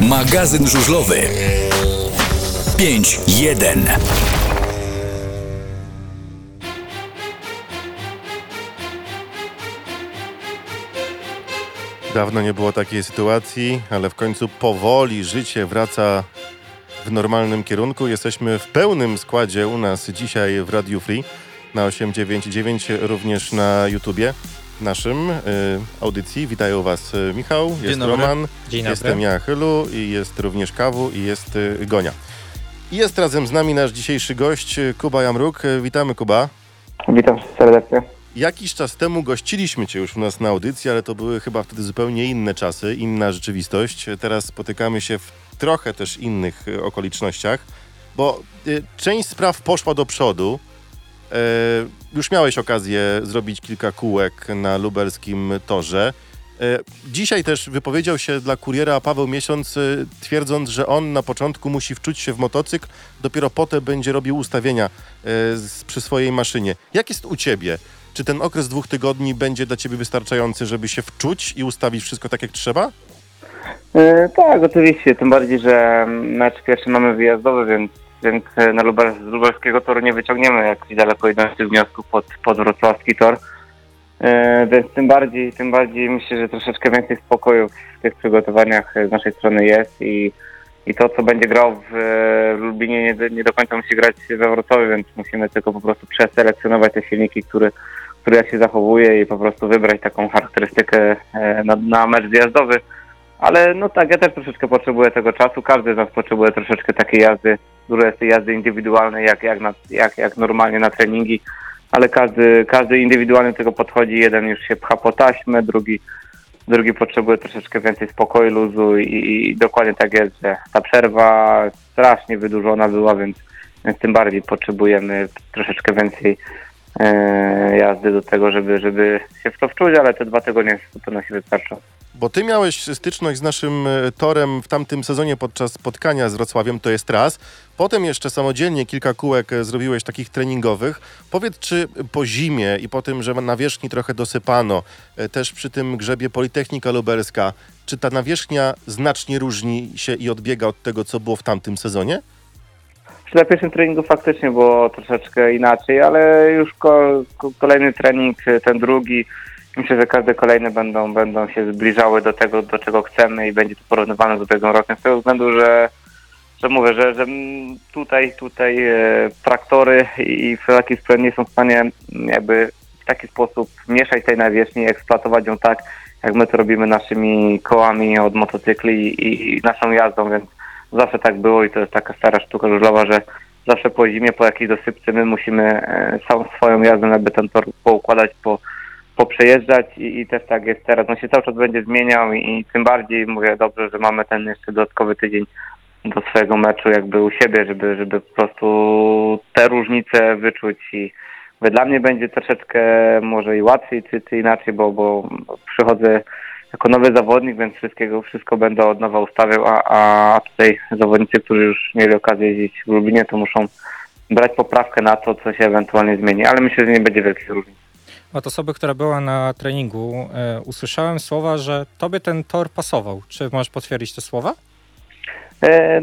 Magazyn żużlowy. 5.1 Dawno nie było takiej sytuacji, ale w końcu powoli życie wraca w normalnym kierunku. Jesteśmy w pełnym składzie u nas dzisiaj w Radio Free na 899, również na YouTubie naszym y, audycji. Witają Was y, Michał, jest dobry. Roman, Dzień dobry. jestem ja Chylu i jest również Kawu i jest y, Gonia. I jest razem z nami nasz dzisiejszy gość y, Kuba Jamruk. Y, Witamy Kuba. Witam serdecznie. Jakiś czas temu gościliśmy Cię już u nas na audycji, ale to były chyba wtedy zupełnie inne czasy, inna rzeczywistość. Teraz spotykamy się w trochę też innych y, okolicznościach, bo y, część spraw poszła do przodu. E, już miałeś okazję zrobić kilka kółek na lubelskim torze. E, Dzisiaj też wypowiedział się dla kuriera Paweł Miesiąc, y, twierdząc, że on na początku musi wczuć się w motocykl, dopiero potem będzie robił ustawienia e, przy swojej maszynie. Jak jest u ciebie? Czy ten okres dwóch tygodni będzie dla ciebie wystarczający, żeby się wczuć i ustawić wszystko tak, jak trzeba? E, tak, oczywiście, tym bardziej, że mecz pierwszy mamy wyjazdowy, więc, więc na Lubel, z lubelskiego toru nie wyciągniemy jakichś daleko idących wniosków pod, pod wrocławski tor. E, więc tym bardziej, tym bardziej myślę, że troszeczkę więcej spokoju w tych przygotowaniach z naszej strony jest i, i to, co będzie grał w e, Lublinie nie, nie do końca musi grać we Wrocławiu, więc musimy tylko po prostu przeselekcjonować te silniki, które, które jak się zachowuje i po prostu wybrać taką charakterystykę na, na mecz zjazdowy. Ale no tak, ja też troszeczkę potrzebuję tego czasu. Każdy z nas potrzebuje troszeczkę takiej jazdy, dużo jest tej jazdy indywidualnej, jak, jak, na, jak, jak normalnie na treningi, ale każdy, każdy indywidualnie do tego podchodzi. Jeden już się pcha po taśmę, drugi, drugi potrzebuje troszeczkę więcej spokoju, luzu i, i dokładnie tak jest, że ta przerwa strasznie wydłużona była, więc, więc tym bardziej potrzebujemy troszeczkę więcej jazdy do tego, żeby, żeby się w to wczuć, ale te dwa tygodnie w zupełności wystarczą. Bo ty miałeś styczność z naszym e, torem w tamtym sezonie podczas spotkania z Wrocławiem, to jest raz. Potem jeszcze samodzielnie kilka kółek e, zrobiłeś takich treningowych. Powiedz, czy po zimie i po tym, że na nawierzchni trochę dosypano, e, też przy tym grzebie Politechnika Lubelska, czy ta nawierzchnia znacznie różni się i odbiega od tego, co było w tamtym sezonie? Na pierwszym treningu faktycznie było troszeczkę inaczej, ale już ko, ko, kolejny trening, ten drugi, myślę, że każde kolejne będą, będą się zbliżały do tego, do czego chcemy i będzie to porównywane z ubiegłym rokiem, z tego względu, że, że mówię, że, że tutaj, tutaj e, traktory i wszelaki sprzęt nie są w stanie jakby w taki sposób mieszać tej nawierzchni eksploatować ją tak, jak my to robimy naszymi kołami od motocykli i, i naszą jazdą, więc zawsze tak było i to jest taka stara sztuka żużlowa, że zawsze po zimie, po jakiejś dosypce my musimy e, całą swoją jazdę jakby ten tor poukładać, po, poprzejeżdżać i, i też tak jest teraz. On się cały czas będzie zmieniał i, i tym bardziej mówię dobrze, że mamy ten jeszcze dodatkowy tydzień do swojego meczu jakby u siebie, żeby, żeby po prostu te różnice wyczuć i dla mnie będzie troszeczkę może i łatwiej czy, czy inaczej, bo, bo przychodzę jako nowy zawodnik, więc wszystkiego, wszystko będę od nowa ustawiał, a, a tutaj zawodnicy, którzy już mieli okazję jeździć w Lublinie, to muszą brać poprawkę na to, co się ewentualnie zmieni, ale myślę, że nie będzie wielkich różnic. Od osoby, która była na treningu, e, usłyszałem słowa, że tobie ten tor pasował. Czy możesz potwierdzić te słowa? E,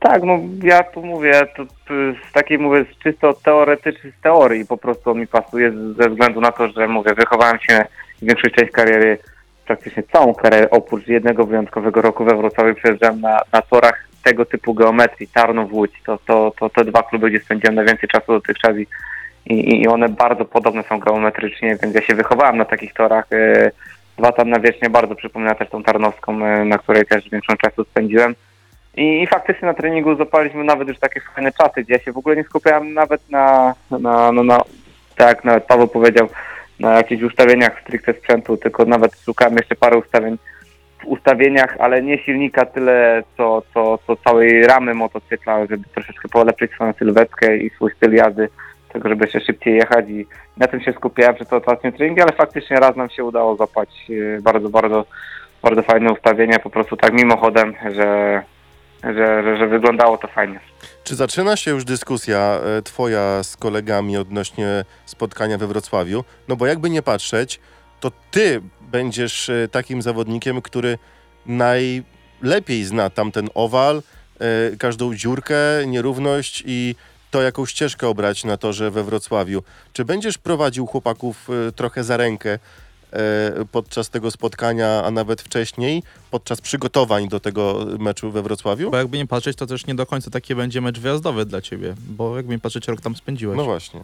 tak, no ja tu mówię, to, z takiej mówię z czysto teoretycznej z teorii po prostu on mi pasuje ze względu na to, że mówię, wychowałem się większą część kariery, praktycznie całą karierę, oprócz jednego wyjątkowego roku we Wrocławiu przejeżdżałem na, na torach tego typu geometrii, Tarnów, Łódź, to, to, to te dwa kluby, gdzie spędziłem najwięcej czasu dotychczas i, i, i one bardzo podobne są geometrycznie, więc ja się wychowałem na takich torach. E, dwa tam nawierzchnia bardzo przypomina też tą tarnowską, e, na której też większą czasu spędziłem. I, I faktycznie na treningu zapaliśmy nawet już takie fajne czasy, gdzie ja się w ogóle nie skupiałem nawet na, na, no, na tak jak nawet Paweł powiedział, na jakichś ustawieniach stricte sprzętu, tylko nawet szukałem jeszcze parę ustawień w ustawieniach, ale nie silnika tyle, co, co, co całej ramy motocykla, żeby troszeczkę polepszyć swoją sylwetkę i swój styl jazdy, tego żeby jeszcze szybciej jechać i na tym się skupiałem przez to ostatnie treningi, ale faktycznie raz nam się udało zapać e, bardzo, bardzo, bardzo fajne ustawienia, po prostu tak mimochodem, że, że, że, że wyglądało to fajnie. Czy zaczyna się już dyskusja e, twoja z kolegami odnośnie spotkania we Wrocławiu? No bo jakby nie patrzeć, to ty będziesz e, takim zawodnikiem, który lepiej zna tamten owal, e, każdą dziurkę, nierówność i to, jaką ścieżkę obrać na torze we Wrocławiu. Czy będziesz prowadził chłopaków trochę za rękę podczas tego spotkania, a nawet wcześniej, podczas przygotowań do tego meczu we Wrocławiu? Bo jakby nie patrzeć, to też nie do końca taki będzie mecz wyjazdowy dla ciebie, bo jakby nie patrzeć, rok tam spędziłeś. No właśnie.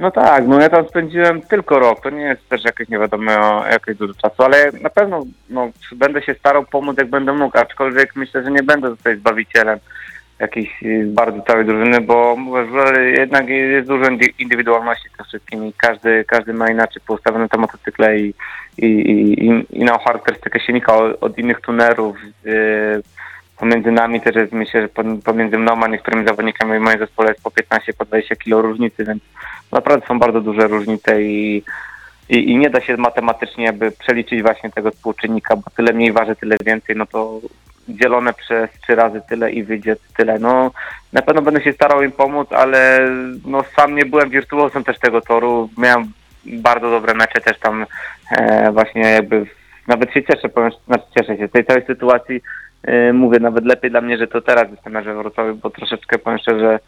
No tak, no ja tam spędziłem tylko rok, to nie jest też jakieś nie wiadomo jakieś dużo czasu, ale na pewno no, będę się starał pomóc jak będę mógł, aczkolwiek myślę, że nie będę tutaj zbawicielem jakiejś y, bardzo całej drużyny, bo jednak jest dużo indy- indywidualności tym wszystkim każdy, każdy ma inaczej poustawione te motocykle i, i, i, inną charakterystykę silnika od, innych tunerów. Yy, pomiędzy nami też jest, myślę, że pom- pomiędzy mną a niektórymi zawodnikami w moim zespole jest po 15, po 20 kilo różnicy, więc naprawdę są bardzo duże różnice i, i, i nie da się matematycznie jakby przeliczyć właśnie tego współczynnika, bo tyle mniej waży, tyle więcej, no to dzielone przez trzy razy tyle i wyjdzie tyle. No na pewno będę się starał im pomóc, ale no sam nie byłem wirtuozem też tego toru. Miałem bardzo dobre mecze też tam e, właśnie jakby nawet się cieszę, powiem, znaczy cieszę się z tej całej sytuacji. E, mówię nawet lepiej dla mnie, że to teraz jestem na Wrocławiu, bo troszeczkę powiem szczerze,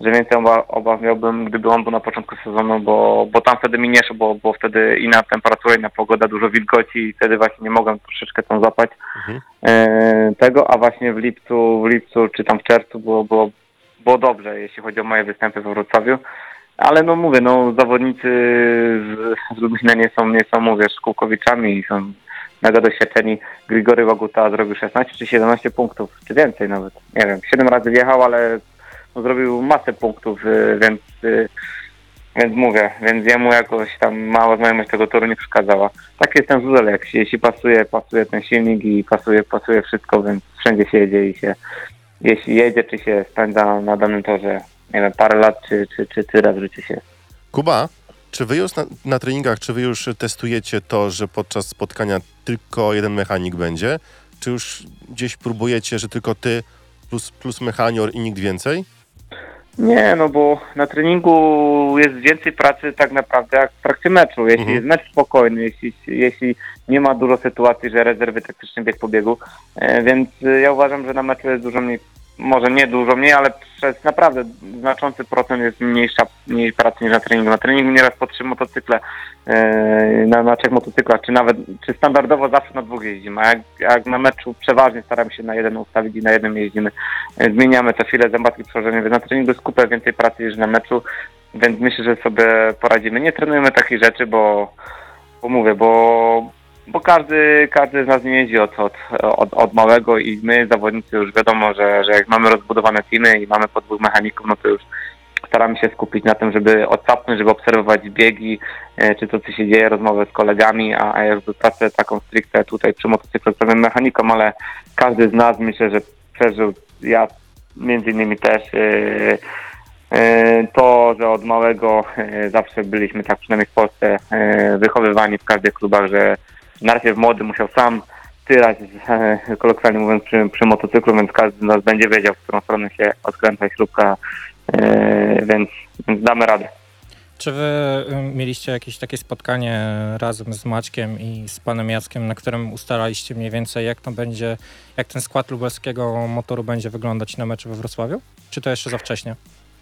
że więcej oba, obaw miałbym, gdyby on był na początku sezonu, bo, bo tam wtedy mi nie szło, bo, bo wtedy inna temperatura, inna pogoda, dużo wilgoci i wtedy właśnie nie mogłem troszeczkę tam złapać Mhm. e, tego, a właśnie w lipcu, w lipcu czy tam w czerwcu było, było, było dobrze, jeśli chodzi o moje występy we Wrocławiu. Ale no mówię, no zawodnicy z, z Lublina nie są, nie są, mówię, szkółkowiczami i są mega doświadczeni. Grigory Łaguta zrobił 16 czy 17 punktów, czy więcej nawet. Nie wiem, 7 razy wjechał, ale zrobił masę punktów, y, więc, y, więc mówię, więc jemu jakoś tam mała znajomość tego toru nie przeszkadzała. Tak jest ten Zuzel, jak się, jeśli pasuje, pasuje ten silnik i pasuje, pasuje wszystko, więc wszędzie się jedzie i się, jeśli jedzie, czy się spędza na danym torze, nie wiem, parę lat, czy, czy, czy tyle w życiu się. Kuba, czy wy już na, na treningach, czy wy już testujecie to, że podczas spotkania tylko jeden mechanik będzie? Czy już gdzieś próbujecie, że tylko ty plus, plus mechanior i nikt więcej? Nie, no bo na treningu jest więcej pracy tak naprawdę jak w trakcie meczu. Jeśli Mhm. jest mecz spokojny, jeśli, jeśli nie ma dużo sytuacji, że rezerwy taktyczny bieg po biegu, e, więc e, ja uważam, że na meczu jest dużo mniej, może nie dużo mniej, ale przez naprawdę znaczący procent jest mniejsza, mniej pracy niż na treningu. Na treningu nieraz po trzy motocykle, e, na, na trzech motocyklach, czy nawet, czy standardowo zawsze na dwóch jeździmy, a jak, jak na meczu przeważnie staramy się na jeden ustawić i na jednym jeździmy. E, zmieniamy co chwilę zębatki przełożenie, więc na treningu jest kupę więcej pracy niż na meczu, więc myślę, że sobie poradzimy. Nie trenujemy takich rzeczy, bo, bo mówię, bo, bo każdy, każdy z nas nie jeździ od, od, od, od małego i my zawodnicy już wiadomo, że, że jak mamy rozbudowane teamy i mamy po dwóch mechaników, no to już staramy się skupić na tym, żeby odsapnąć, żeby obserwować biegi, e, czy to co się dzieje, rozmowy z kolegami, a, a jakby pracę taką stricte tutaj przy motocyklu z mechaniką, ale każdy z nas myślę, że przeżył, ja między innymi też e, e, to, że od małego zawsze byliśmy, tak przynajmniej w Polsce, wychowywani w każdych klubach, że najpierw młody musiał sam tyrać, e, kolokwialnie mówiąc, przy, przy motocyklu, więc każdy z nas będzie wiedział, w którą stronę się odkręca śrubka, e, więc, więc damy radę. Czy wy y, mieliście jakieś takie spotkanie razem z Maćkiem i z panem Jackiem, na którym ustalaliście mniej więcej, jak to będzie, jak ten skład lubelskiego motoru będzie wyglądać na meczu we Wrocławiu? Czy to jeszcze za wcześnie?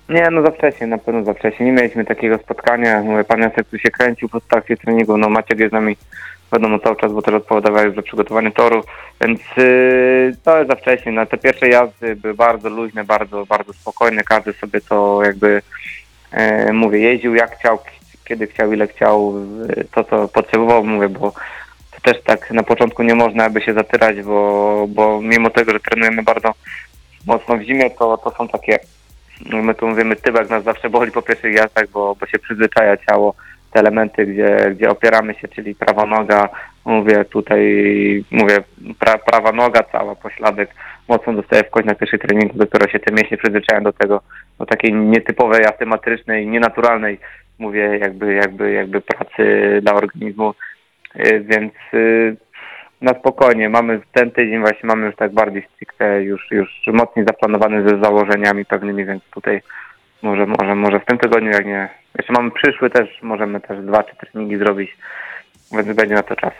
Nie, no za wcześnie, na pewno za wcześnie. Nie mieliśmy takiego spotkania. Mówię, pan Jacek tu się kręcił po trakcie treningu. No Maciek jest z nami wiadomo cały czas, bo też odpowiadał już za przygotowanie toru, więc yy, to jest za wcześnie. No, te pierwsze jazdy były bardzo luźne, bardzo, bardzo spokojne. Każdy sobie to jakby, yy, mówię, jeździł jak chciał, kiedy chciał, ile chciał, yy, to co potrzebował, mówię, bo to też tak na początku nie można aby się zatyrać, bo, bo mimo tego, że trenujemy bardzo mocno w zimie, to, to są takie my tu mówimy tyłek nas zawsze boli po pierwszych jazdach, bo, bo się przyzwyczaja ciało, te elementy, gdzie, gdzie opieramy się, czyli prawa noga, mówię tutaj, mówię, pra, prawa noga cała, pośladek mocno dostaje w kość na pierwszych treningu, dopiero się te mięśnie przyzwyczajają do tego, do takiej nietypowej, asymetrycznej, nienaturalnej, mówię, jakby, jakby, jakby pracy dla organizmu, Y, więc y, na spokojnie. Mamy ten tydzień właśnie mamy już tak bardziej stricte, już, już mocniej zaplanowany ze założeniami pewnymi, więc tutaj może, może, może w tym tygodniu, jak nie. Jeszcze mamy przyszły też, możemy też dwa czy treningi zrobić, więc będzie na to czas.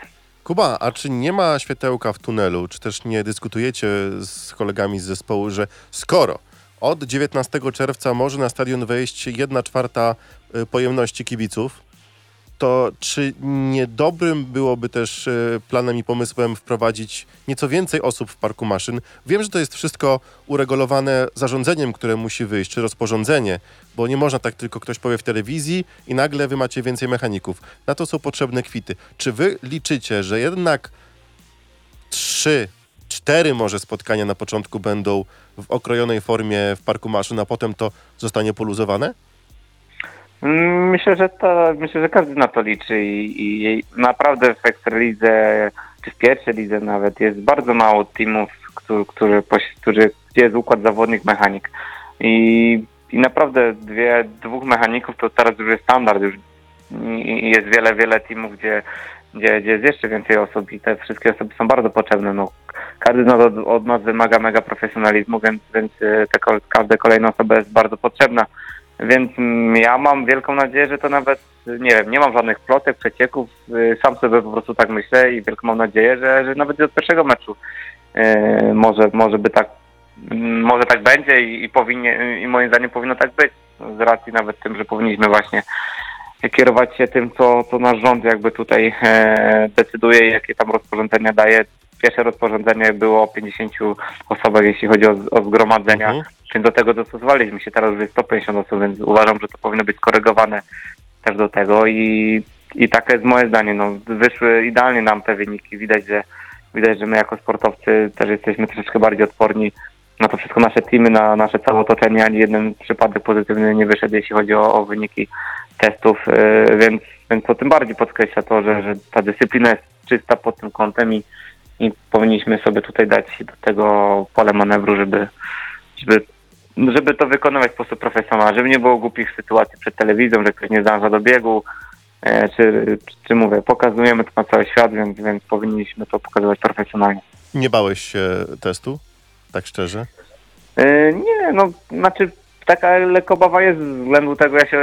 Kuba, a czy nie ma światełka w tunelu, czy też nie dyskutujecie z kolegami z zespołu, że skoro od 19 czerwca może na stadion wejść 1 czwarta y, pojemności kibiców, to czy niedobrym byłoby też y, planem i pomysłem wprowadzić nieco więcej osób w parku maszyn? Wiem, że to jest wszystko uregulowane zarządzeniem, które musi wyjść, czy rozporządzenie, bo nie można tak tylko ktoś powie w telewizji i nagle wy macie więcej mechaników. Na to są potrzebne kwity. Czy wy liczycie, że jednak trzy, cztery może spotkania na początku będą w okrojonej formie w parku maszyn, a potem to zostanie poluzowane? Myślę, że to, myślę, że każdy na to liczy i, i naprawdę w Ekstralidze, czy w pierwszej lidze nawet, jest bardzo mało teamów, którzy, którzy, którzy, gdzie jest układ zawodnik-mechanik. I, I naprawdę dwie, dwóch mechaników to teraz już jest standard. Już jest wiele, wiele teamów, gdzie, gdzie, gdzie jest jeszcze więcej osób i te wszystkie osoby są bardzo potrzebne. No, każdy od, od nas wymaga mega profesjonalizmu, więc, więc e, te, każda kolejna osoba jest bardzo potrzebna. Więc mm, ja mam wielką nadzieję, że to nawet, nie wiem, nie mam żadnych plotek, przecieków, y, sam sobie po prostu tak myślę i wielką mam nadzieję, że, że nawet od pierwszego meczu y, może, może by tak, mm, może tak będzie i, i powinien, i moim zdaniem powinno tak być, z racji nawet tym, że powinniśmy właśnie kierować się tym, co, co nasz rząd jakby tutaj e, decyduje jakie tam rozporządzenia daje. Pierwsze rozporządzenie było o 50 osobach, jeśli chodzi o, o zgromadzenia. Mhm. Czyli do tego dostosowaliśmy się, teraz już jest 150 osób, więc uważam, że to powinno być skorygowane też do tego i, i takie jest moje zdanie. No, wyszły idealnie nam te wyniki. Widać, że widać, że my jako sportowcy też jesteśmy troszeczkę bardziej odporni na to wszystko nasze teamy, na nasze całe otoczenie. Ani jeden przypadek pozytywny nie wyszedł, jeśli chodzi o, o wyniki testów, yy, więc, więc to tym bardziej podkreśla to, że, że ta dyscyplina jest czysta pod tym kątem i, i powinniśmy sobie tutaj dać do tego pole manewru, żeby, żeby żeby to wykonywać w sposób profesjonalny, żeby nie było głupich sytuacji przed telewizją, że ktoś nie zdąża do biegu, e, czy, czy, mówię, pokazujemy to na cały świat, więc, więc powinniśmy to pokazywać profesjonalnie. Nie bałeś się testu? Tak szczerze? E, nie, no, znaczy taka lekkobawa jest ze względu tego, ja się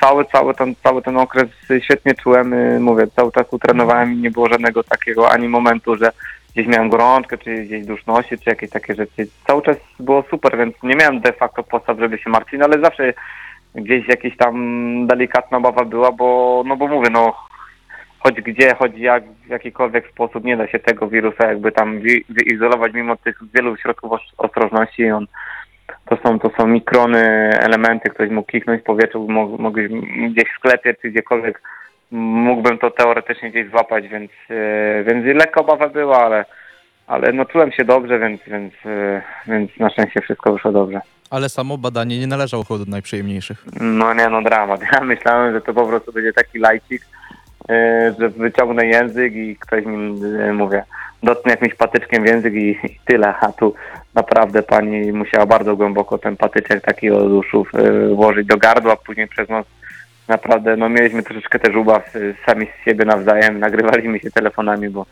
cały, cały ten, cały ten okres świetnie czułem, mówię, cały czas utrenowałem i nie było żadnego takiego ani momentu, że gdzieś miałem gorączkę, czy gdzieś duszności, czy jakieś takie rzeczy. Cały czas było super, więc nie miałem de facto podstaw, żeby się martwić, no ale zawsze gdzieś jakaś tam delikatna obawa była, bo, no bo mówię, no choć gdzie, choć jak, w jakikolwiek sposób nie da się tego wirusa jakby tam wyizolować mimo tych wielu środków os- ostrożności. On, to są, to są mikrony, elementy, ktoś mógł kichnąć w powietrzu, mógł, mógł gdzieś w sklepie czy gdziekolwiek mógłbym to teoretycznie gdzieś złapać, więc, e, więc lekko obawa była, ale, ale no czułem się dobrze, więc, więc, e, więc na szczęście wszystko wyszło dobrze. Ale samo badanie nie należało chyba do najprzyjemniejszych. No nie, no dramat. Ja myślałem, że to po prostu będzie taki lajcik, że wyciągnę język i ktoś mi, e, mówię, dotknie jakimś patyczkiem w język i, i tyle, a tu naprawdę pani musiała bardzo głęboko ten patyczek taki od uszów e, włożyć do gardła, później przez nos naprawdę, no mieliśmy troszeczkę też ubaw e, sami z siebie nawzajem, nagrywaliśmy się telefonami, bo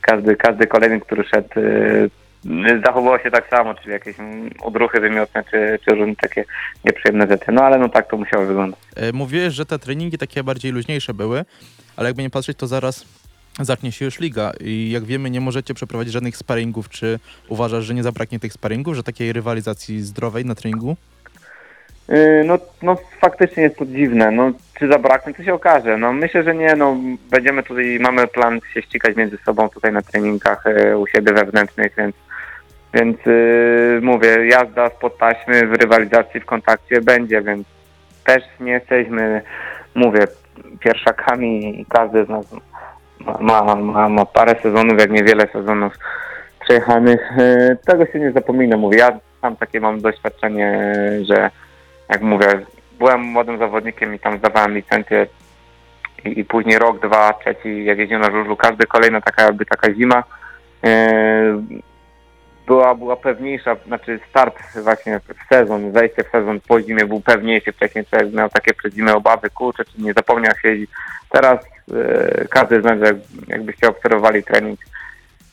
każdy, każdy kolejny, który szedł, e, zachowywał się tak samo, czyli jakieś odruchy wymiotne, czy, czy różne takie nieprzyjemne rzeczy. No ale no tak to musiało wyglądać. E, Mówiłeś, że te treningi takie bardziej luźniejsze były, ale jakby nie patrzeć, to zaraz zacznie się już liga i jak wiemy, nie możecie przeprowadzić żadnych sparingów. Czy uważasz, że nie zabraknie tych sparingów, że takiej rywalizacji zdrowej na treningu? Yy, No, no faktycznie jest to dziwne. No, czy zabraknie, to się okaże. No, myślę, że nie. No, będziemy tutaj, mamy plan się ścigać między sobą tutaj na treningach e, u siebie wewnętrznych, więc, więc yy, mówię, jazda spod taśmy w rywalizacji, w kontakcie będzie, więc też nie jesteśmy, mówię, pierwszakami i każdy z nas ma, ma, ma, ma parę sezonów, jak niewiele sezonów przejechanych. E, Tego się nie zapomina, mówię. Ja sam takie mam doświadczenie, że jak mówię, byłem młodym zawodnikiem i tam zdawałem licencję i, i później rok, dwa, trzeci, jak jeździłem na żużlu, każdy kolejna taka jakby taka zima e, była, była pewniejsza, znaczy start właśnie w sezon, wejście w sezon po zimie był pewniejszy, wcześniej człowiek miał takie przed zimę obawy, kurczę, czy nie zapomniał się jeździć. Teraz e, każdy z nas, jak, jakbyście obserwowali trening,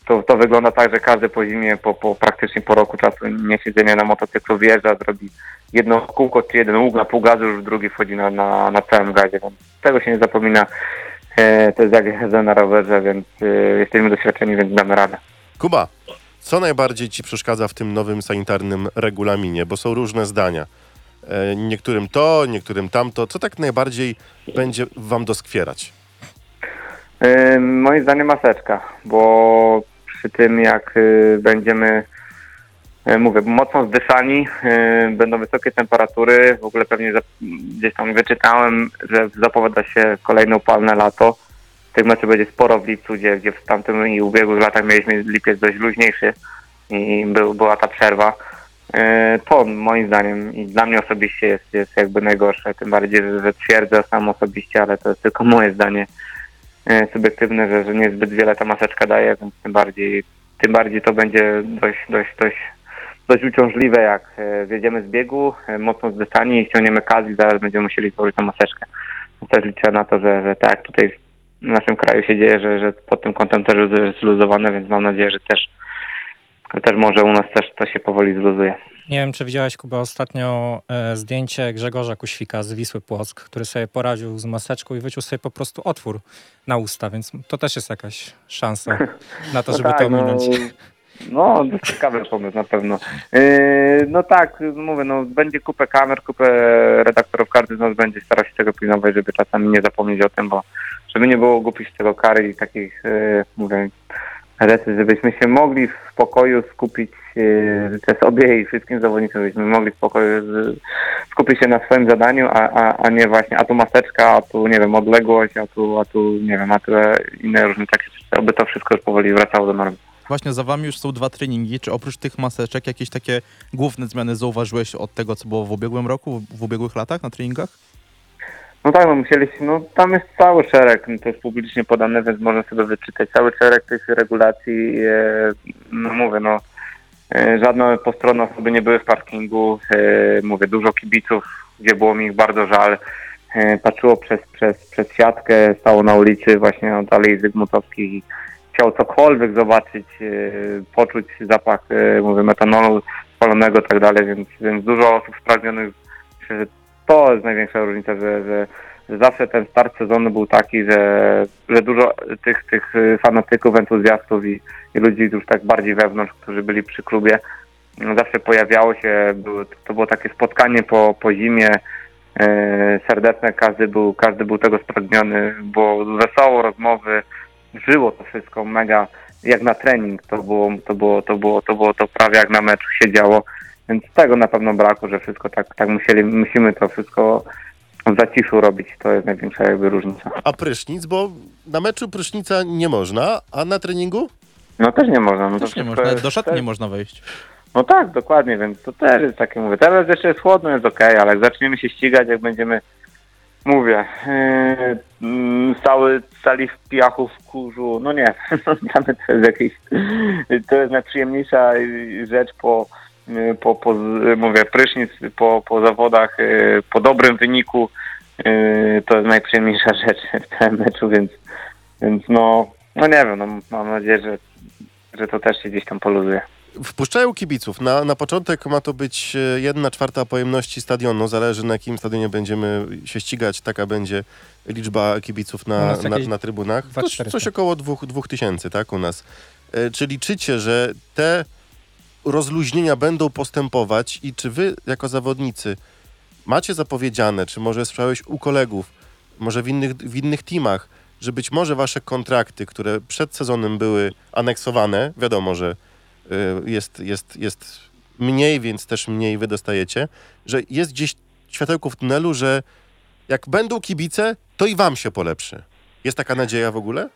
to, to wygląda tak, że każdy po zimie, po, po praktycznie po roku czasu niesiedzenia na motocyklu wjeżdża, zrobi jedno kółko czy jeden łuk na pół gazu, już drugi wchodzi na, na, na całym gazie, więc tego się nie zapomina. E, to jest jak jazda na rowerze, więc e, jesteśmy doświadczeni, więc damy radę. Kuba, co najbardziej ci przeszkadza w tym nowym sanitarnym regulaminie? Bo są różne zdania. E, Niektórym to, niektórym tamto. Co tak najbardziej będzie wam doskwierać? E, Moim zdaniem maseczka, bo przy tym jak e, będziemy, e, mówię, mocno zdyszani, e, będą wysokie temperatury, w ogóle pewnie za- gdzieś tam wyczytałem, że zapowiada się kolejne upalne lato. Tych meczów będzie sporo w lipcu, gdzie, gdzie w tamtym i ubiegłych latach mieliśmy lipiec dość luźniejszy i był, była ta przerwa. E, To moim zdaniem i dla mnie osobiście jest, jest jakby najgorsze, tym bardziej, że, że twierdzę sam osobiście, ale to jest tylko moje zdanie e, subiektywne, że, że niezbyt wiele ta maseczka daje, więc tym bardziej, tym bardziej to będzie dość, dość, dość, dość uciążliwe, jak e, wjedziemy z biegu, mocno zdyszani i ściągniemy kaz i zaraz będziemy musieli założyć tą maseczkę. Też liczę na to, że, że tak tutaj w naszym kraju się dzieje, że, że pod tym kątem też jest zluzowane, więc mam nadzieję, że też, też może u nas też to się powoli zluzuje. Nie wiem, czy widziałeś, Kuba, ostatnio e, zdjęcie Grzegorza Kuświka z Wisły Płock, który sobie poradził z maseczką i wyciął sobie po prostu otwór na usta, więc to też jest jakaś szansa na to, żeby to no, ominąć. no, jest ciekawy pomysł na pewno. Yy, no tak, mówię, no będzie kupę kamer, kupę redaktorów, każdy z nas będzie starał się tego pilnować, żeby czasami nie zapomnieć o tym, bo żeby nie było głupich z tego kary i takich, yy, mówię, rzeczy, żebyśmy się mogli w spokoju skupić życzę sobie i wszystkim zawodnikom, żebyśmy mogli w spokoju skupić się na swoim zadaniu, a, a, a nie właśnie, a tu maseczka, a tu, nie wiem, odległość, a tu, a tu, nie wiem, a tu inne różne takie rzeczy, aby to wszystko już powoli wracało do normy. Właśnie za wami już są dwa treningi. Czy oprócz tych maseczek jakieś takie główne zmiany zauważyłeś od tego, co było w ubiegłym roku, w ubiegłych latach na treningach? No tak, no musieliśmy, no tam jest cały szereg, no to jest publicznie podane, więc można sobie wyczytać. Cały szereg tych regulacji, e, no mówię, no e, żadne postronne osoby nie były w parkingu, e, mówię, dużo kibiców, gdzie było mi ich bardzo żal, patrzyło przez, przez, przez siatkę, stało na ulicy właśnie od Alei Zygmuntowskiej chciał cokolwiek zobaczyć, poczuć zapach, mówię, metanolu spalonego i tak dalej, więc, więc dużo osób spragnionych, to jest największa różnica, że, że, zawsze ten start sezonu był taki, że, że dużo tych, tych y, fanatyków, entuzjastów i, i ludzi już tak bardziej wewnątrz, którzy byli przy klubie, no zawsze pojawiało się, były, to było takie spotkanie po, po zimie, e, serdeczne, każdy był, każdy był tego spragniony, było wesoło, rozmowy, żyło to wszystko mega, jak na trening, to było, to było, to było, to było to prawie jak na meczu się działo, więc tego na pewno braku, że wszystko tak, tak musieli, musimy to wszystko w zaciszu robić, to jest największa jakby różnica. A prysznic, bo na meczu prysznica nie można, a na treningu? No też nie można. No to Też nie można, jest- do szatni też- nie można wejść. No tak, dokładnie, więc to też jest takie, mówię, teraz jeszcze jest chłodno, jest okej, ale jak zaczniemy się ścigać, jak będziemy, mówię, yy, mm, cały cali w piachu, w kurzu, no nie, to jest jakieś, to jest najprzyjemniejsza rzecz po, po, po z- mówię, prysznic po, po zawodach, yy, po dobrym wyniku, to jest najprzyjemniejsza rzecz w całym meczu, więc, więc no, no nie wiem, no, mam nadzieję, że, że to też się gdzieś tam poluzuje. Wpuszczają kibiców. Na, na początek ma to być e, jedna czwarta pojemności stadionu. Zależy na jakim stadionie będziemy się ścigać, taka będzie liczba kibiców na, na, na trybunach. Coś, coś około dwóch, dwóch tysięcy, tak, u nas. E, Czy liczycie, że te rozluźnienia będą postępować i czy wy jako zawodnicy macie zapowiedziane, czy może słyszałeś u kolegów, może w innych, w innych teamach, że być może wasze kontrakty, które przed sezonem były aneksowane, wiadomo, że y, jest, jest, jest mniej, więc też mniej wy dostajecie, że jest gdzieś światełko w tunelu, że jak będą kibice, to i wam się polepszy. Jest taka nadzieja w ogóle?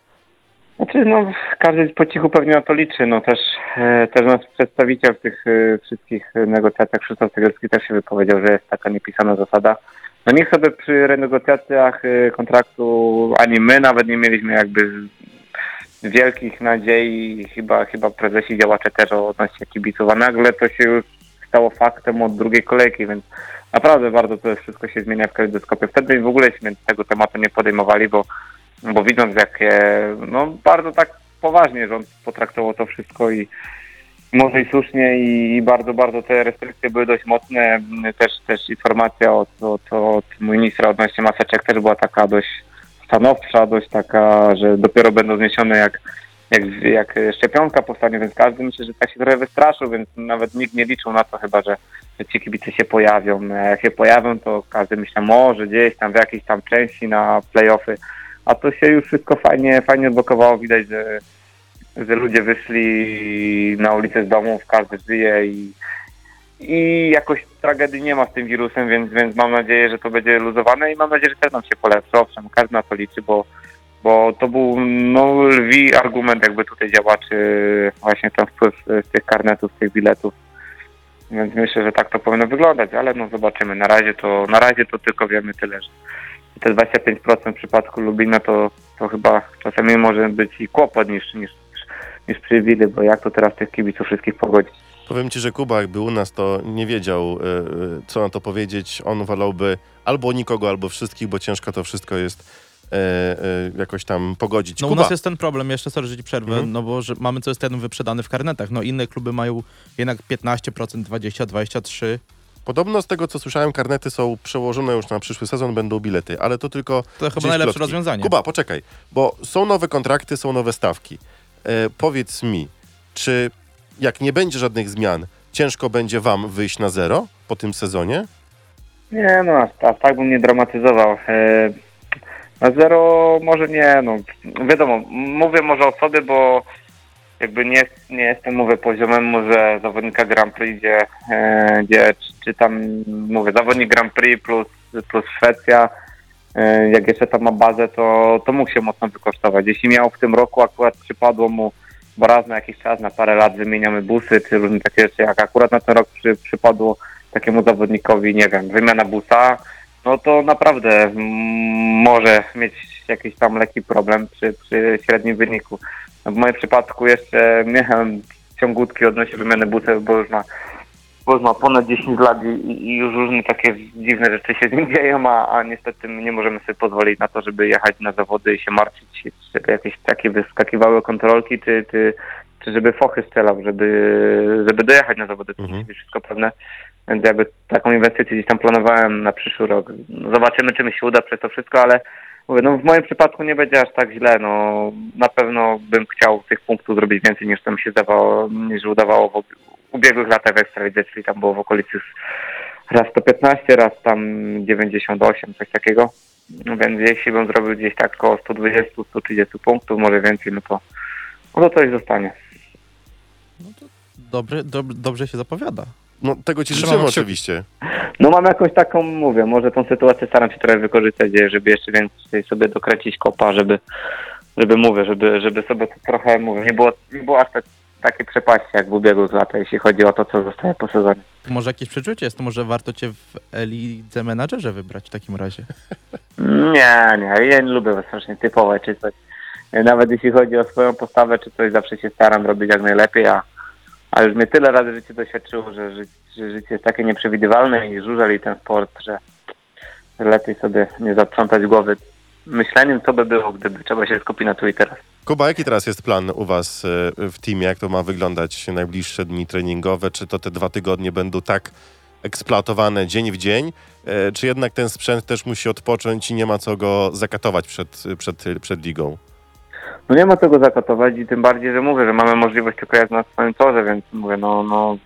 Znaczy, no, każdy po cichu pewnie na to liczy. No też, e, też nasz przedstawiciel w tych e, wszystkich negocjacjach, Krzysztof też się wypowiedział, że jest taka niepisana zasada. No niech sobie przy renegocjacjach e, kontraktu ani my nawet nie mieliśmy jakby wielkich nadziei, chyba, chyba prezesi działacze też odnośnie kibiców, a nagle to się już stało faktem od drugiej kolejki, więc naprawdę bardzo to wszystko się zmienia w kalejdoskopie. Wtedy w ogóleśmy tego tematu nie podejmowali, bo bo widząc jakie, no bardzo tak poważnie rząd potraktował to wszystko i może i słusznie i, bardzo, bardzo te restrykcje były dość mocne. Też, też informacja od, od, od ministra odnośnie maseczek też była taka dość stanowcza, dość taka, że dopiero będą zniesione jak, jak, jak szczepionka powstanie, więc każdy myślę, że tak się trochę wystraszył, więc nawet nikt nie liczył na to chyba, że, ci kibice się pojawią. A Jak się pojawią, to każdy myślał, może gdzieś tam w jakiejś tam części na playoffy, a to się już wszystko fajnie, fajnie odblokowało, widać, że, że ludzie wyszli na ulicę z domów, każdy żyje i i jakoś tragedii nie ma z tym wirusem, więc, więc mam nadzieję, że to będzie luzowane i mam nadzieję, że też nam się polepszy. Owszem, każdy na to liczy, bo, bo to był no, lwi argument jakby tutaj działaczy, właśnie ten wpływ z tych karnetów, z tych biletów. Więc myślę, że tak to powinno wyglądać, ale no zobaczymy. Na razie to, na razie to tylko wiemy tyle, że te 25% w przypadku Lubina to, to chyba czasami może być i kłopot niż, niż, niż przywilej, bo jak to teraz tych kibiców wszystkich pogodzić. Powiem ci, że Kuba jak był u nas, to nie wiedział, e, co na to powiedzieć. On wolałby albo nikogo, albo wszystkich, bo ciężko to wszystko jest e, e, jakoś tam pogodzić. No u Kuba, nas jest ten problem, jeszcze sorry, że ci przerwę, Mhm. no bo że mamy co jest ten wyprzedany w karnetach. No inne kluby mają jednak 15%, 20, 23. podobno z tego, co słyszałem, karnety są przełożone już na przyszły sezon, będą bilety, ale to tylko To chyba najlepsze plotki. rozwiązanie. Kuba, poczekaj, bo są nowe kontrakty, są nowe stawki. E, powiedz mi, czy jak nie będzie żadnych zmian, ciężko będzie wam wyjść na zero po tym sezonie? Nie, no aż tak bym nie dramatyzował. E, Na zero może nie, no wiadomo, mówię może o sobie, bo jakby nie, nie jestem, mówię, poziomem może zawodnika Grand Prix, gdzie, e, gdzie czy, tam, mówię, zawodnik Grand Prix plus, plus Szwecja, e, jak jeszcze tam ma bazę, to, to mógł się mocno wykosztować. Jeśli miał w tym roku akurat przypadło mu, bo raz na jakiś czas, na parę lat wymieniamy busy, czy różne takie rzeczy, jak akurat na ten rok przy, przypadło takiemu zawodnikowi, nie wiem, wymiana busa, no to naprawdę mm, może mieć jakiś tam lekki problem przy, przy średnim wyniku. No w moim przypadku jeszcze miałem ciągutki odnośnie wymiany busów, bo już ma, bo już ma ponad 10 lat i, i już różne takie dziwne rzeczy się z nim dzieją, a, a niestety my nie możemy sobie pozwolić na to, żeby jechać na zawody i się martwić, żeby jakieś takie wyskakiwały kontrolki, czy, czy, czy żeby fochy strzelał, żeby, żeby dojechać na zawody. To Mhm. wszystko pewne. Więc jakby taką inwestycję gdzieś tam planowałem na przyszły rok. Zobaczymy, czy mi się uda przez to wszystko, ale mówię, no w moim przypadku nie będzie aż tak źle. No na pewno bym chciał tych punktów zrobić więcej niż to mi się zdawało, niż udawało w ubiegłych latach w Ekstralidze, czyli tam było w okolicy raz 115, raz tam 98, coś takiego. No Więc jeśli bym zrobił gdzieś tak około 120-130 punktów, może więcej, no to, no to coś zostanie. Dobry, dob, dobrze się zapowiada. No tego ci życzymy kciuki. oczywiście. No mam jakąś taką, mówię, może tą sytuację staram się trochę wykorzystać, żeby jeszcze więcej sobie dokręcić kopa, żeby, żeby mówię, żeby, żeby sobie to trochę, mówię, nie było, nie było aż tak, takie przepaści jak w ubiegłych latach, jeśli chodzi o to, co zostaje po sezonie. Może jakieś przeczucie jest, to może warto cię w Elidze Menadżerze wybrać w takim razie. Nie, nie, ja nie lubię strasznie typować czy coś. Nawet jeśli chodzi o swoją postawę czy coś, zawsze się staram robić jak najlepiej, a, a już mnie tyle razy życie doświadczyło, że, ży, że życie jest takie nieprzewidywalne i żużel i ten sport, że lepiej sobie nie zaprzątać głowy myśleniem, co by było, gdyby trzeba się skupić na tu i teraz. Kuba, jaki teraz jest plan u was e, w teamie? Jak to ma wyglądać najbliższe dni treningowe? Czy to te dwa tygodnie będą tak eksploatowane dzień w dzień? E, Czy jednak ten sprzęt też musi odpocząć i nie ma co go zakatować przed, przed, przed ligą? No nie ma co go zakatować i tym bardziej, że mówię, że mamy możliwość tylko jazdy na swoim torze, więc mówię, no, no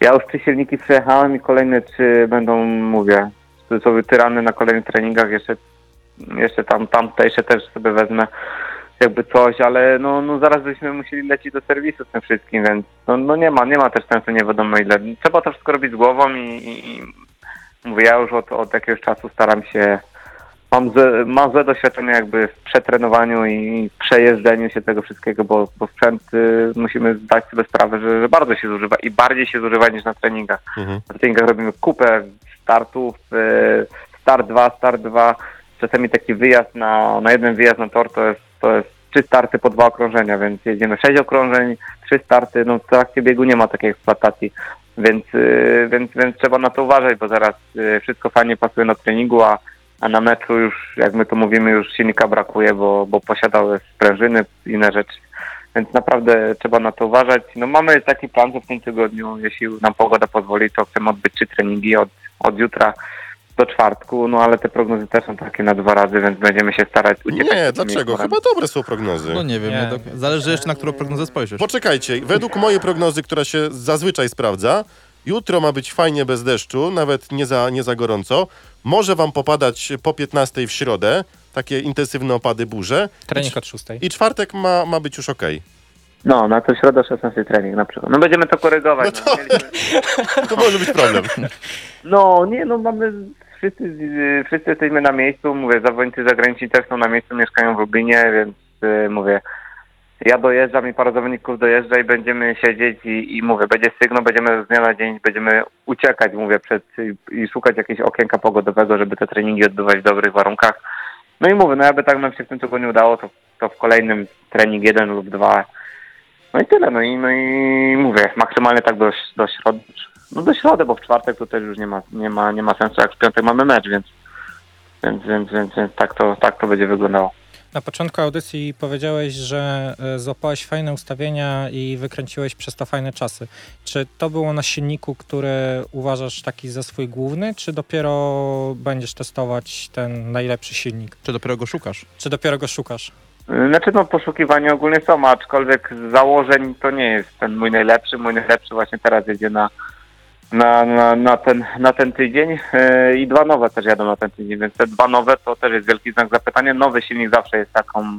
ja już trzy silniki przejechałem i kolejne trzy będą, mówię, sobie tyrany na kolejnych treningach, jeszcze, jeszcze tam tamtejsze też sobie wezmę jakby coś, ale no, no zaraz byśmy musieli lecieć do serwisu z tym wszystkim, więc no, no nie ma, nie ma też sensu nie wiadomo ile. Trzeba to wszystko robić z głową i, i, i mówię, ja już od, od jakiegoś czasu staram się mam złe, mam złe doświadczenie jakby w przetrenowaniu i przejeżdżeniu się tego wszystkiego, bo, bo sprzęt y, musimy zdać sobie sprawę, że, że bardzo się zużywa i bardziej się zużywa niż na treningach. Mhm. Na treningach robimy kupę startów, y, start 2, start 2, czasami taki wyjazd na, na jeden wyjazd na tor to jest, to jest trzy starty po dwa okrążenia, więc jedziemy sześć okrążeń, trzy starty, no w trakcie biegu nie ma takiej eksploatacji. Więc, y, więc, więc trzeba na to uważać, bo zaraz y, wszystko fajnie pasuje na treningu, a, a na meczu już, jak my to mówimy, już silnika brakuje, bo, bo posiadały sprężyny, inne rzeczy. Więc naprawdę trzeba na to uważać. No mamy taki plan, że w tym tygodniu, jeśli nam pogoda pozwoli, to chcemy odbyć trzy treningi od, od jutra. do czwartku, no ale te prognozy też są takie na dwa razy, więc będziemy się starać uciekać. Nie, dlaczego? Chyba dobre są prognozy. No nie wiem, Nie. do- zależy jeszcze na którą prognozę spojrzysz. Poczekajcie, według mojej prognozy, która się zazwyczaj sprawdza, jutro ma być fajnie bez deszczu, nawet nie za, nie za gorąco. Może wam popadać po 15 w środę, takie intensywne opady burze. Trening od 6. I czwartek ma, ma być już ok. No, na to środa 16 trening na przykład. No będziemy to korygować. No No, to- mieliśmy- To może być problem. no nie, no mamy, wszyscy, wszyscy jesteśmy na miejscu, mówię, zawodnicy zagraniczni też są na miejscu, mieszkają w Lublinie, więc y, mówię, ja dojeżdżam i parę zawodników dojeżdża i będziemy siedzieć i, i mówię, będzie sygnał, będziemy z dnia na dzień, będziemy uciekać, mówię, przed i, i szukać jakiegoś okienka pogodowego, żeby te treningi odbywać w dobrych warunkach. No i mówię, no jakby tak nam się w tym tygodniu udało, to, to w kolejnym trening jeden lub dwa. No i tyle, no i, no i mówię, maksymalnie tak do, do środy. No do środy, bo w czwartek to też już nie ma, nie ma, nie ma sensu, jak w piątek mamy mecz, więc, więc, więc, więc, więc tak, to, tak to będzie wyglądało. Na początku audycji powiedziałeś, że e, złapałeś fajne ustawienia i wykręciłeś przez to fajne czasy. Czy to było na silniku, który uważasz taki za swój główny, czy dopiero będziesz testować ten najlepszy silnik? Czy dopiero go szukasz? Czy dopiero go szukasz? Znaczy no poszukiwania ogólnie są, aczkolwiek z założeń to nie jest ten mój najlepszy. Mój najlepszy właśnie teraz jedzie na, na, na, na, ten, na ten tydzień yy, i dwa nowe też jadą na ten tydzień, więc te dwa nowe to też jest wielki znak zapytania. Nowy silnik zawsze jest taką,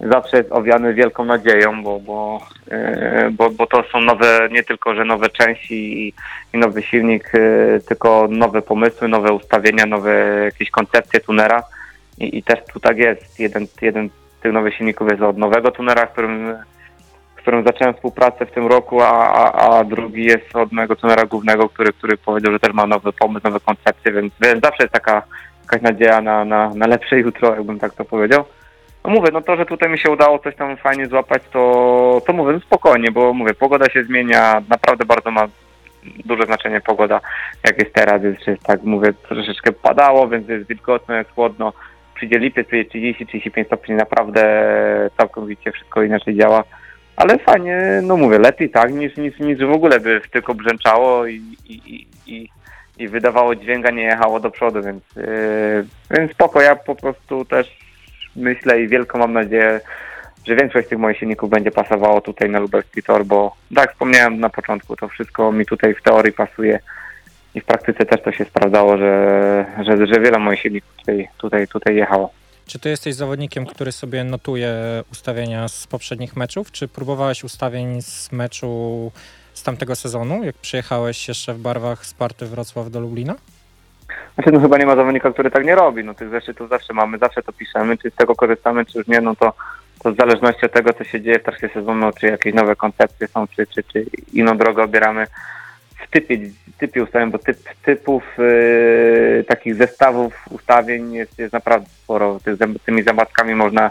zawsze jest owiany wielką nadzieją, bo, bo, yy, bo, bo to są nowe, nie tylko, że nowe części i, i nowy silnik, yy, tylko nowe pomysły, nowe ustawienia, nowe jakieś koncepcje tunera. I, I też tu tak jest. Jeden, jeden z tych nowych silników jest od nowego tunera, którym, którym zacząłem współpracę w tym roku, a, a, a drugi jest od mojego tunera głównego, który, który powiedział, że też ma nowy pomysł, nowe koncepcje, więc, więc zawsze jest taka jakaś nadzieja na, na, na lepsze jutro, jakbym tak to powiedział. No mówię, no to, że tutaj mi się udało coś tam fajnie złapać, to, to mówię, no spokojnie, bo mówię, pogoda się zmienia, naprawdę bardzo ma duże znaczenie pogoda, jak jest teraz, jest, jest tak, mówię, troszeczkę padało, więc jest wilgotno, jest chłodno, przyjdzie lipiec, przyjdzie 30-35 stopni, naprawdę całkowicie wszystko inaczej działa. Ale fajnie, no mówię, lepiej tak niż, niż, niż w ogóle by tylko brzęczało i, i, i, i, wydawało dźwięk, a nie jechało do przodu, więc, yy, więc spoko, ja po prostu też myślę i wielką mam nadzieję, że większość tych moich silników będzie pasowało tutaj na lubelski tor, bo tak wspomniałem na początku, to wszystko mi tutaj w teorii pasuje i w praktyce też to się sprawdzało, że, że, że wiele moich silników tutaj, tutaj, tutaj jechało. Czy ty jesteś zawodnikiem, który sobie notuje ustawienia z poprzednich meczów? Czy próbowałeś ustawień z meczu z tamtego sezonu, jak przyjechałeś jeszcze w barwach Sparty Wrocław do Lublina? Znaczy, no chyba nie ma zawodnika, który tak nie robi. No tych zeszytów zawsze mamy, zawsze to piszemy, czy z tego korzystamy, czy już nie, no to, to w zależności od tego, co się dzieje w trakcie sezonu, czy jakieś nowe koncepcje są, czy, czy, czy inną drogę obieramy typie, typie ustawień, bo typ, typów yy, takich zestawów ustawień jest, jest naprawdę sporo. Zęb- tymi zębatkami można,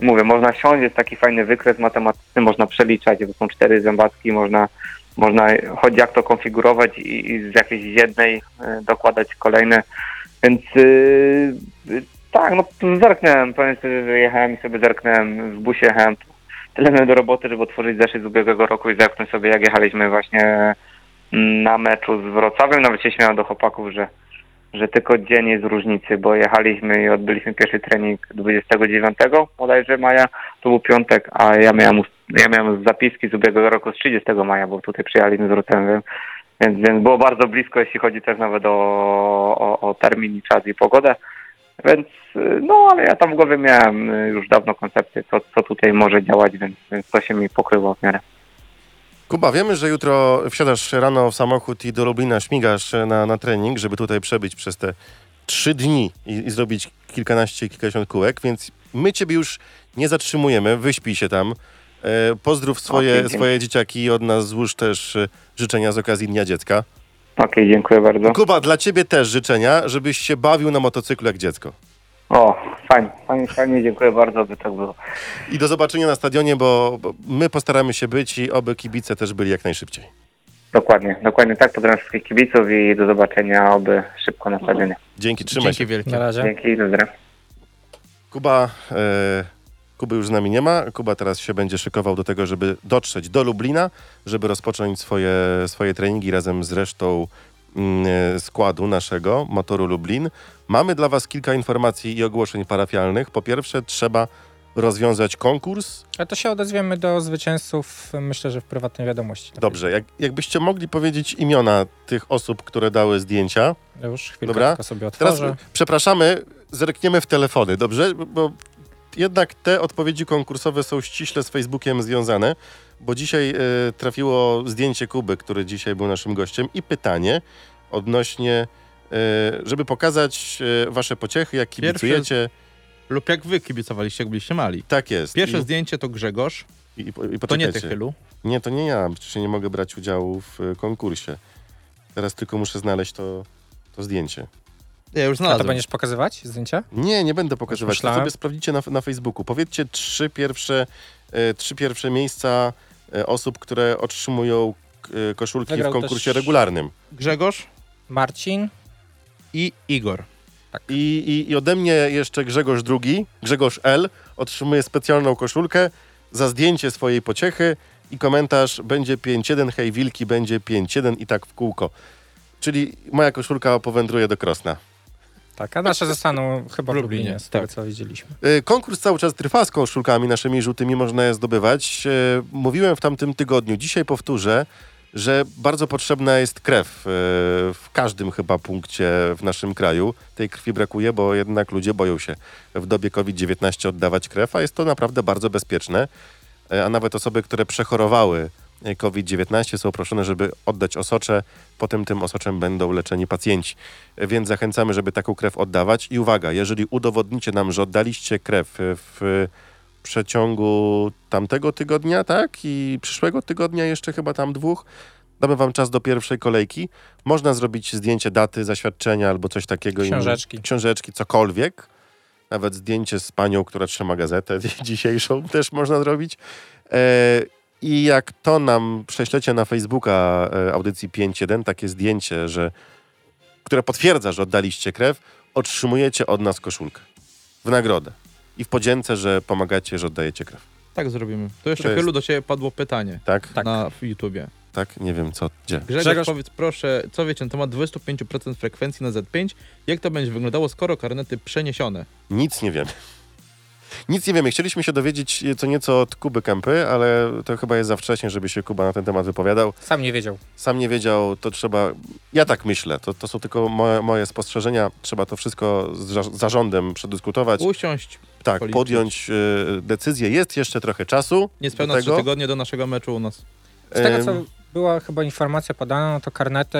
mówię, można siąść, jest taki fajny wykres matematyczny, można przeliczać, bo są cztery zębatki, można można choć jak to konfigurować i, i z jakiejś jednej y, dokładać kolejne. Więc y, y, tak, no zerknąłem, powiem sobie, że jechałem i sobie zerknąłem, w busie jechałem tyle miałem do roboty, żeby otworzyć zeszyt z ubiegłego roku i zerknąć sobie, jak jechaliśmy właśnie na meczu z Wrocławiem. Nawet się śmiałem do chłopaków, że, że tylko dzień jest różnicy, bo jechaliśmy i odbyliśmy pierwszy trening 29 bodajże maja, to był piątek, a ja miałem, ja miałem zapiski z ubiegłego roku z 30 maja, bo tutaj przyjechaliśmy z Wrocławiem, więc, więc było bardzo blisko, jeśli chodzi też nawet o, o, o termin czas i pogodę. Więc no, ale ja tam w głowie miałem już dawno koncepcję, co, co tutaj może działać, więc, więc to się mi pokryło w miarę. Kuba, wiemy, że jutro wsiadasz rano w samochód i do Lublina śmigasz na, na trening, żeby tutaj przebyć przez te trzy dni i, i zrobić kilkanaście, kilkadziesiąt kółek, więc my ciebie już nie zatrzymujemy, wyśpij się tam. E, pozdrów swoje, dzięki. swoje dzieciaki i od nas złóż też e, życzenia z okazji Dnia Dziecka. Okej, dziękuję bardzo. Kuba, dla ciebie też życzenia, żebyś się bawił na motocyklu jak dziecko. O, fajnie, fajnie, fajnie, dziękuję bardzo, by tak było. I do zobaczenia na stadionie, bo, bo my postaramy się być i oby kibice też byli jak najszybciej. Dokładnie, dokładnie tak, pozdrawiam wszystkich kibiców i do zobaczenia oby szybko na stadionie. Dzięki, trzymaj się. Dzięki wielkie. Na razie. Dzięki i do zdrowia. Kuba, e, Kuby już z nami nie ma. Kuba teraz się będzie szykował do tego, żeby dotrzeć do Lublina, żeby rozpocząć swoje, swoje treningi razem z resztą mm, e, składu naszego motoru Lublin. Mamy dla Was kilka informacji i ogłoszeń parafialnych. Po pierwsze, trzeba rozwiązać konkurs. Ale to się odezwiemy do zwycięzców, myślę, że w prywatnej wiadomości. Dobrze, jak, jakbyście mogli powiedzieć imiona tych osób, które dały zdjęcia. Już chwilkę Dobra. tylko sobie Teraz otworzę. przepraszamy, zerkniemy w telefony, dobrze? Bo jednak te odpowiedzi konkursowe są ściśle z Facebookiem związane, bo dzisiaj e, trafiło zdjęcie Kuby, który dzisiaj był naszym gościem i pytanie odnośnie, żeby pokazać e, wasze pociechy, jak kibicujecie. Lub jak wy kibicowaliście, jak byliście mali. Tak jest. Pierwsze I, zdjęcie to Grzegorz, i, i, i to nie ty, Chylu. Nie, to nie ja, przecież nie mogę brać udziału w e, konkursie. Teraz tylko muszę znaleźć to, to zdjęcie. Ja już A to znalazłem. będziesz pokazywać zdjęcia? Nie, nie będę pokazywać. To sobie sprawdzicie na, na Facebooku. Powiedzcie trzy pierwsze, e, trzy pierwsze miejsca e, osób, które otrzymują e, koszulki Wygrał w konkursie regularnym. Grzegorz Marcin, i Igor. I, i, I ode mnie jeszcze Grzegorz II, Grzegorz L. otrzymuje specjalną koszulkę za zdjęcie swojej pociechy i komentarz będzie 5-1, hej wilki, będzie 5-1 i tak w kółko. Czyli moja koszulka powędruje do Krosna. tak, a nasze zostaną chyba w Lublinie, Lublinie, z tego tak. co widzieliśmy. E, Konkurs cały czas trwa z koszulkami naszymi żółtymi, można je zdobywać. E, Mówiłem w tamtym tygodniu, dzisiaj powtórzę, że bardzo potrzebna jest krew e, w każdym chyba punkcie w naszym kraju. Tej krwi brakuje, bo jednak ludzie boją się w dobie COVID-19 oddawać krew, a jest to naprawdę bardzo bezpieczne. E, A nawet osoby, które przechorowały e, COVID-19 są proszone, żeby oddać osocze, potem tym osoczem będą leczeni pacjenci. Więc zachęcamy, żeby taką krew oddawać. I uwaga, jeżeli udowodnicie nam, że oddaliście krew w przeciągu tamtego tygodnia, tak? I przyszłego tygodnia jeszcze chyba tam dwóch, damy wam czas do pierwszej kolejki. Można zrobić zdjęcie daty, zaświadczenia albo coś takiego. Książeczki. Książeczki, cokolwiek. Nawet zdjęcie z panią, która trzyma gazetę dzisiejszą też można zrobić. E, I jak to nam prześlecie na Facebooka e, audycji 5.1, takie zdjęcie, że, które potwierdza, że oddaliście krew, otrzymujecie od nas koszulkę w nagrodę. I w podzięce, że pomagacie, że oddajecie krew. Tak zrobimy. To jeszcze To jest- Chylu do ciebie padło pytanie Tak? Tak. na YouTubie. Tak? Nie wiem co, gdzie. Grzegorz, Grzegorz- powiedz proszę, co wiecie na temat 25% frekwencji na Z5? Jak to będzie wyglądało, skoro karnety przeniesione? Nic nie wiemy. Nic nie wiemy. Chcieliśmy się dowiedzieć co nieco od Kuby Kępy, ale to chyba jest za wcześnie, żeby się Kuba na ten temat wypowiadał. Sam nie wiedział. Sam nie wiedział, to trzeba... Ja tak myślę. To, to są tylko moje, moje spostrzeżenia. Trzeba to wszystko z za- zarządem przedyskutować. Usiąść, tak, policzyć. podjąć y, decyzję. Jest jeszcze trochę czasu. niespełna do 3 tego. tygodnie do naszego meczu u nas. Z tego co była chyba informacja podana, no to karnety,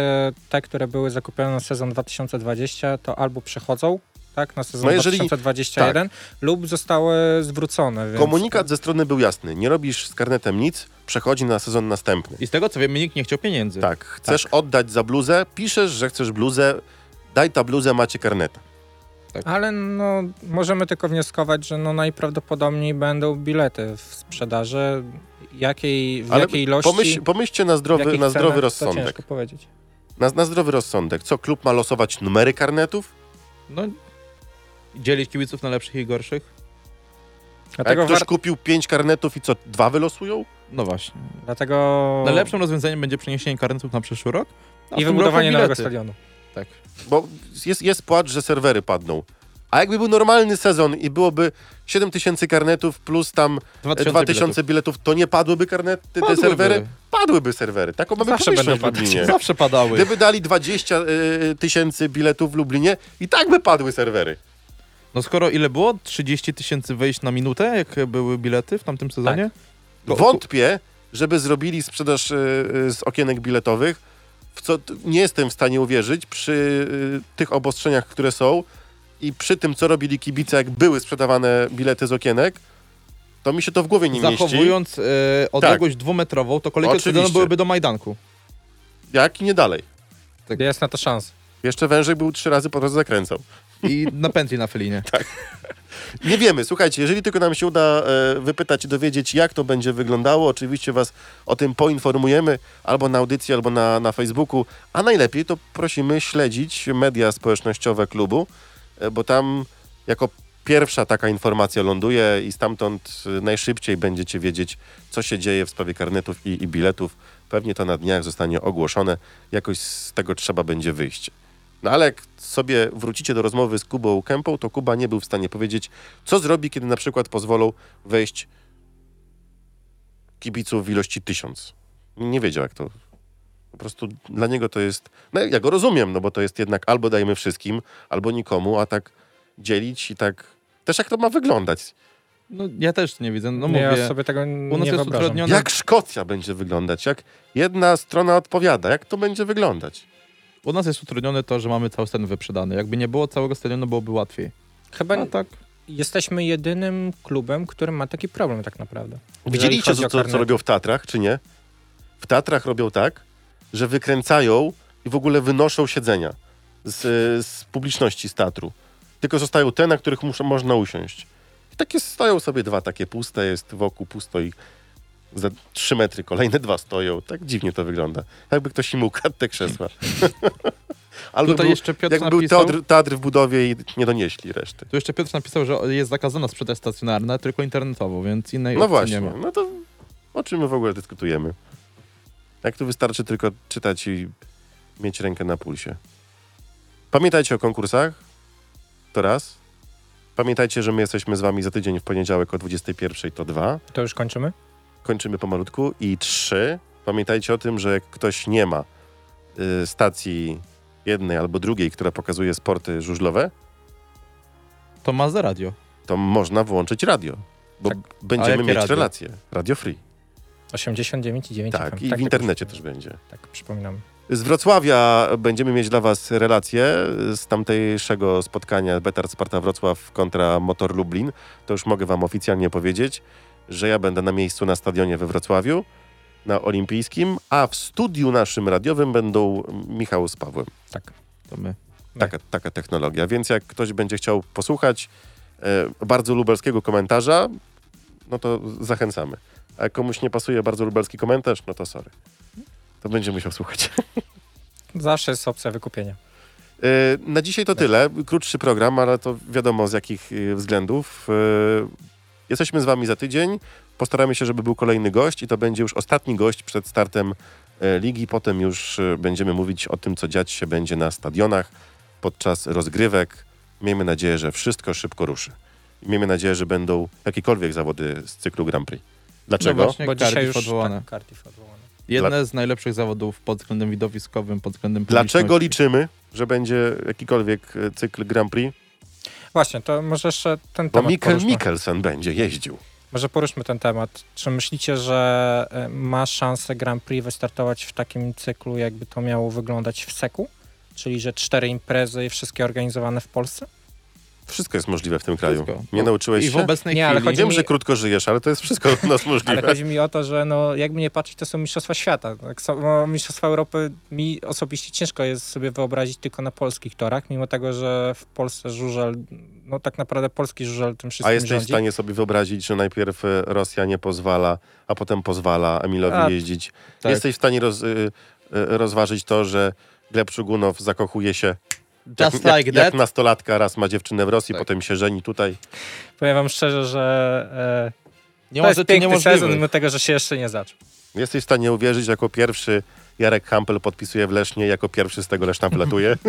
te, które były zakupione na sezon 2020, to albo przechodzą tak, na sezon No jeżeli- 2021 lub zostały zwrócone. Więc... Komunikat ze strony był jasny. Nie robisz z karnetem nic, przechodzi na sezon następny. I z tego co wiemy, nikt nie chciał pieniędzy. Tak, chcesz oddać za bluzę, piszesz, że chcesz bluzę, daj ta bluzę, macie karneta. Ale no, możemy tylko wnioskować, że no najprawdopodobniej będą bilety w sprzedaży. Jakiej, w Ale jakiej ilości, pomyśl, pomyślcie na zdrowy, na zdrowy cenach, To rozsądek. ciężko powiedzieć. Na, na zdrowy rozsądek. Co, klub ma losować numery karnetów? No, dzielić kibiców na lepszych i gorszych? A Dlatego, jak ktoś kupił pięć karnetów i co, dwa wylosują? No właśnie. Dlatego... Najlepszym rozwiązaniem będzie przeniesienie karnetów na przyszły rok. a I wybudowanie nowego stadionu. Tak. Bo jest, jest płacz, że serwery padną. A jakby był normalny sezon i byłoby 7 tysięcy karnetów plus tam 2000 2000 biletów, to nie padłyby karnety, te Padłyby. serwery? Padłyby serwery. Taką mamy Zawsze będą w Lublinie. biletów. Zawsze padały. Gdyby dali 20 y, tysięcy biletów w Lublinie, i tak by padły serwery. No skoro ile było? 30 tysięcy wejść na minutę, jak były bilety w tamtym sezonie? Ko- Wątpię, żeby zrobili sprzedaż y, y, z okienek biletowych, w co nie jestem w stanie uwierzyć przy y, tych obostrzeniach, które są i przy tym, co robili kibice, jak były sprzedawane bilety z okienek, to mi się to w głowie nie mieści. Zachowując e, odległość dwometrową, to kolejki stadionu byłyby do Majdanku. Jak i nie dalej. Tak. Jest na to szans. Jeszcze wężek był trzy razy po drodze zakręcał. I na pętli na Felinie. Nie wiemy, słuchajcie, jeżeli tylko nam się uda e, wypytać i dowiedzieć, jak to będzie wyglądało, oczywiście was o tym poinformujemy albo na audycji, albo na, na Facebooku, a najlepiej to prosimy śledzić media społecznościowe klubu, e, bo tam jako pierwsza taka informacja ląduje i stamtąd e, najszybciej będziecie wiedzieć, co się dzieje w sprawie karnetów i, i biletów Pewnie to na dniach zostanie ogłoszone. Jakoś z tego trzeba będzie wyjść. No ale jak sobie wrócicie do rozmowy z Kubą Kępą, to Kuba nie był w stanie powiedzieć, co zrobi, kiedy na przykład pozwolą wejść kibiców w ilości tysiąc. Nie wiedział, jak to. Po prostu dla niego to jest. No ja go rozumiem, no bo to jest jednak albo dajmy wszystkim, albo nikomu, a tak dzielić i tak. Też jak to ma wyglądać? No, ja też nie widzę. No Nie, mówię, ja sobie tego u nie nas jest wyobrażam. utrudnione. Jak Szkocja będzie wyglądać? Jak jedna strona odpowiada? Jak to będzie wyglądać? U nas jest utrudnione to, że mamy cały stadion wyprzedany. Jakby nie było całego stadionu, byłoby łatwiej. Chyba A tak. jesteśmy jedynym klubem, który ma taki problem tak naprawdę. Widzieliście, co, co, co robią w Tatrach, czy nie? W Tatrach robią tak, że wykręcają i w ogóle wynoszą siedzenia z, z publiczności z Tatru. Tylko zostają te, na których muszą, można usiąść. I takie stoją sobie dwa takie puste, jest wokół pusto i za trzy metry kolejne dwa stoją. Tak dziwnie to wygląda. Jakby ktoś im ukradł te krzesła. Albo Tutaj był, jeszcze Piotr był napisał, teatr, teatr w budowie i nie donieśli reszty. tu jeszcze Piotr napisał, że jest zakazana sprzedaż stacjonarna, tylko internetowo, więc innej No opcji właśnie, nie ma. no to o czym my w ogóle dyskutujemy? Jak tu wystarczy tylko czytać i mieć rękę na pulsie. Pamiętajcie o konkursach, to raz. Pamiętajcie, że my jesteśmy z wami za tydzień w poniedziałek o 21, to dwa. To już kończymy? Kończymy pomalutku. I trzy. Pamiętajcie o tym, że jak ktoś nie ma y, stacji jednej albo drugiej, która pokazuje sporty żużlowe, To ma za radio. to można włączyć radio. Bo Tak. A będziemy jakie mieć radio? relacje. Radio Free. 89,9 Tak, FM. i w internecie też będzie. Tak, przypominam. Z Wrocławia będziemy mieć dla Was relacje z tamtejszego spotkania Betard Sparta Wrocław kontra Motor Lublin. To już mogę Wam oficjalnie powiedzieć, że ja będę na miejscu na stadionie we Wrocławiu, na Olimpijskim, a w studiu naszym radiowym będą Michał z Pawłem. Tak. To my. Taka, taka technologia. Więc jak ktoś będzie chciał posłuchać e, bardzo lubelskiego komentarza, no to zachęcamy. A jak komuś nie pasuje bardzo lubelski komentarz, no to sorry. To będzie musiał słuchać. Zawsze jest opcja wykupienia. E, Na dzisiaj to tyle. Krótszy program, ale to wiadomo z jakich e, względów. Jesteśmy z wami za tydzień. Postaramy się, żeby był kolejny gość i to będzie już ostatni gość przed startem e, ligi. Potem już e, będziemy mówić o tym, co dziać się będzie na stadionach podczas rozgrywek. Miejmy nadzieję, że wszystko szybko ruszy. I Miejmy nadzieję, że będą jakiekolwiek zawody z cyklu Grand Prix. Dlaczego? No właśnie, Bo dzisiaj już odwołane. tak, Cardiff odwołane. Jedne z najlepszych zawodów pod względem widowiskowym, pod względem Dlaczego liczymy, że będzie jakikolwiek e, cykl Grand Prix? Właśnie, to może jeszcze ten Bo temat Mikkel poruszmy. Mikkelsen będzie jeździł. Może poruszmy ten temat. Czy myślicie, że e, ma szansę Grand Prix wystartować w takim cyklu, jakby to miało wyglądać w Seku? Czyli, że cztery imprezy i wszystkie organizowane w Polsce? Wszystko jest możliwe w tym kraju. Wszystko. Nie nauczyłeś I w się? obecnej Nie, ale chwili... chodzi Wiem, mi- że krótko żyjesz, ale to jest wszystko u nas Ale możliwe. chodzi mi o to, że no, jakby nie patrzeć, to są Mistrzostwa Świata. Tak samo no, Mistrzostwa Europy mi osobiście ciężko jest sobie wyobrazić tylko na polskich torach, mimo tego, że w Polsce żużel, no tak naprawdę polski żużel tym wszystkim A jesteś w rządzi. stanie sobie wyobrazić, że najpierw e, Rosja nie pozwala, a potem pozwala Emilowi A, jeździć. tak. Jesteś w stanie roz, y, y, rozważyć to, że Gleb Szugunow zakochuje się Just jak, like jak, jak that. nastolatka, raz ma dziewczynę w Rosji, Tak. potem się żeni tutaj. Powiem wam szczerze, że e, Nie to ma jest rzeczy piękny sezon, mimo tego, że się jeszcze nie zaczął. Jesteś w stanie uwierzyć, że jako pierwszy Jarek Hampel podpisuje w Lesznie, jako pierwszy z tego Leszna wylatuje.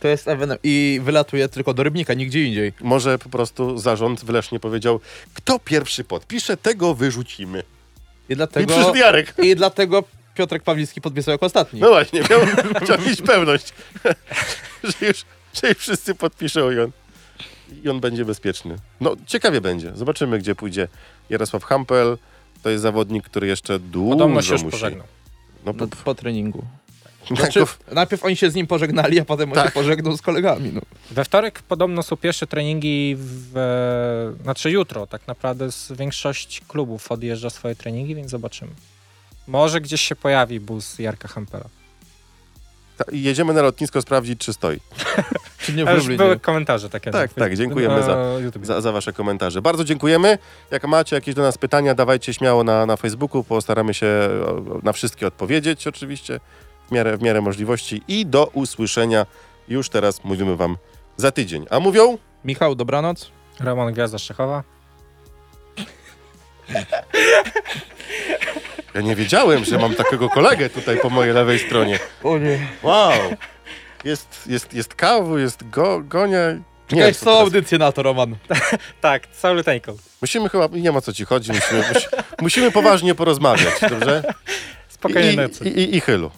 To jest ewenement. I wylatuje tylko do Rybnika, nigdzie indziej. Może po prostu zarząd w Lesznie powiedział, kto pierwszy podpisze, tego wyrzucimy. I I dlatego, przyszedł Jarek. i dlatego Piotrek Pawlicki podpisał jako ostatni. No właśnie, miał, chciał mieć pewność, że już, że wszyscy podpiszą i on, i on będzie bezpieczny. No, ciekawie będzie. Zobaczymy, gdzie pójdzie Jarosław Hampel. To jest zawodnik, który jeszcze dużo Podobno się już musi. pożegnał. No, No, po, po treningu. po, Znaczy, najpierw oni się z nim pożegnali, a potem on Tak. się pożegnał z kolegami. No. We wtorek podobno są pierwsze treningi, w, e, znaczy jutro tak naprawdę z większość klubów odjeżdża swoje treningi, więc zobaczymy. Może gdzieś się pojawi bus Jarka Hampera. ta, jedziemy na lotnisko sprawdzić, czy stoi. Czy nie w już były komentarze takie. Tak, na- tak, dziękujemy za-. Za, za wasze komentarze. Bardzo dziękujemy. Jak macie jakieś do nas pytania, dawajcie śmiało na, na Facebooku. Postaramy się na wszystkie odpowiedzieć oczywiście w miarę, w miarę możliwości. I do usłyszenia już teraz mówimy wam za tydzień. A mówią... Michał, dobranoc. Roman Gwiazda Szczechowa. Ja nie wiedziałem, że mam takiego kolegę tutaj po mojej lewej stronie. O nie. Wow! Jest, jest, jest kawu, jest go, gonia. Nie Czekaj, wiem, co co teraz- audycję na to, Roman. Tak, caluteńką. Musimy chyba, nie ma co ci chodzi, musimy, musi, musimy poważnie porozmawiać, dobrze? Spokojnie I, nocy. i, i, I chylu.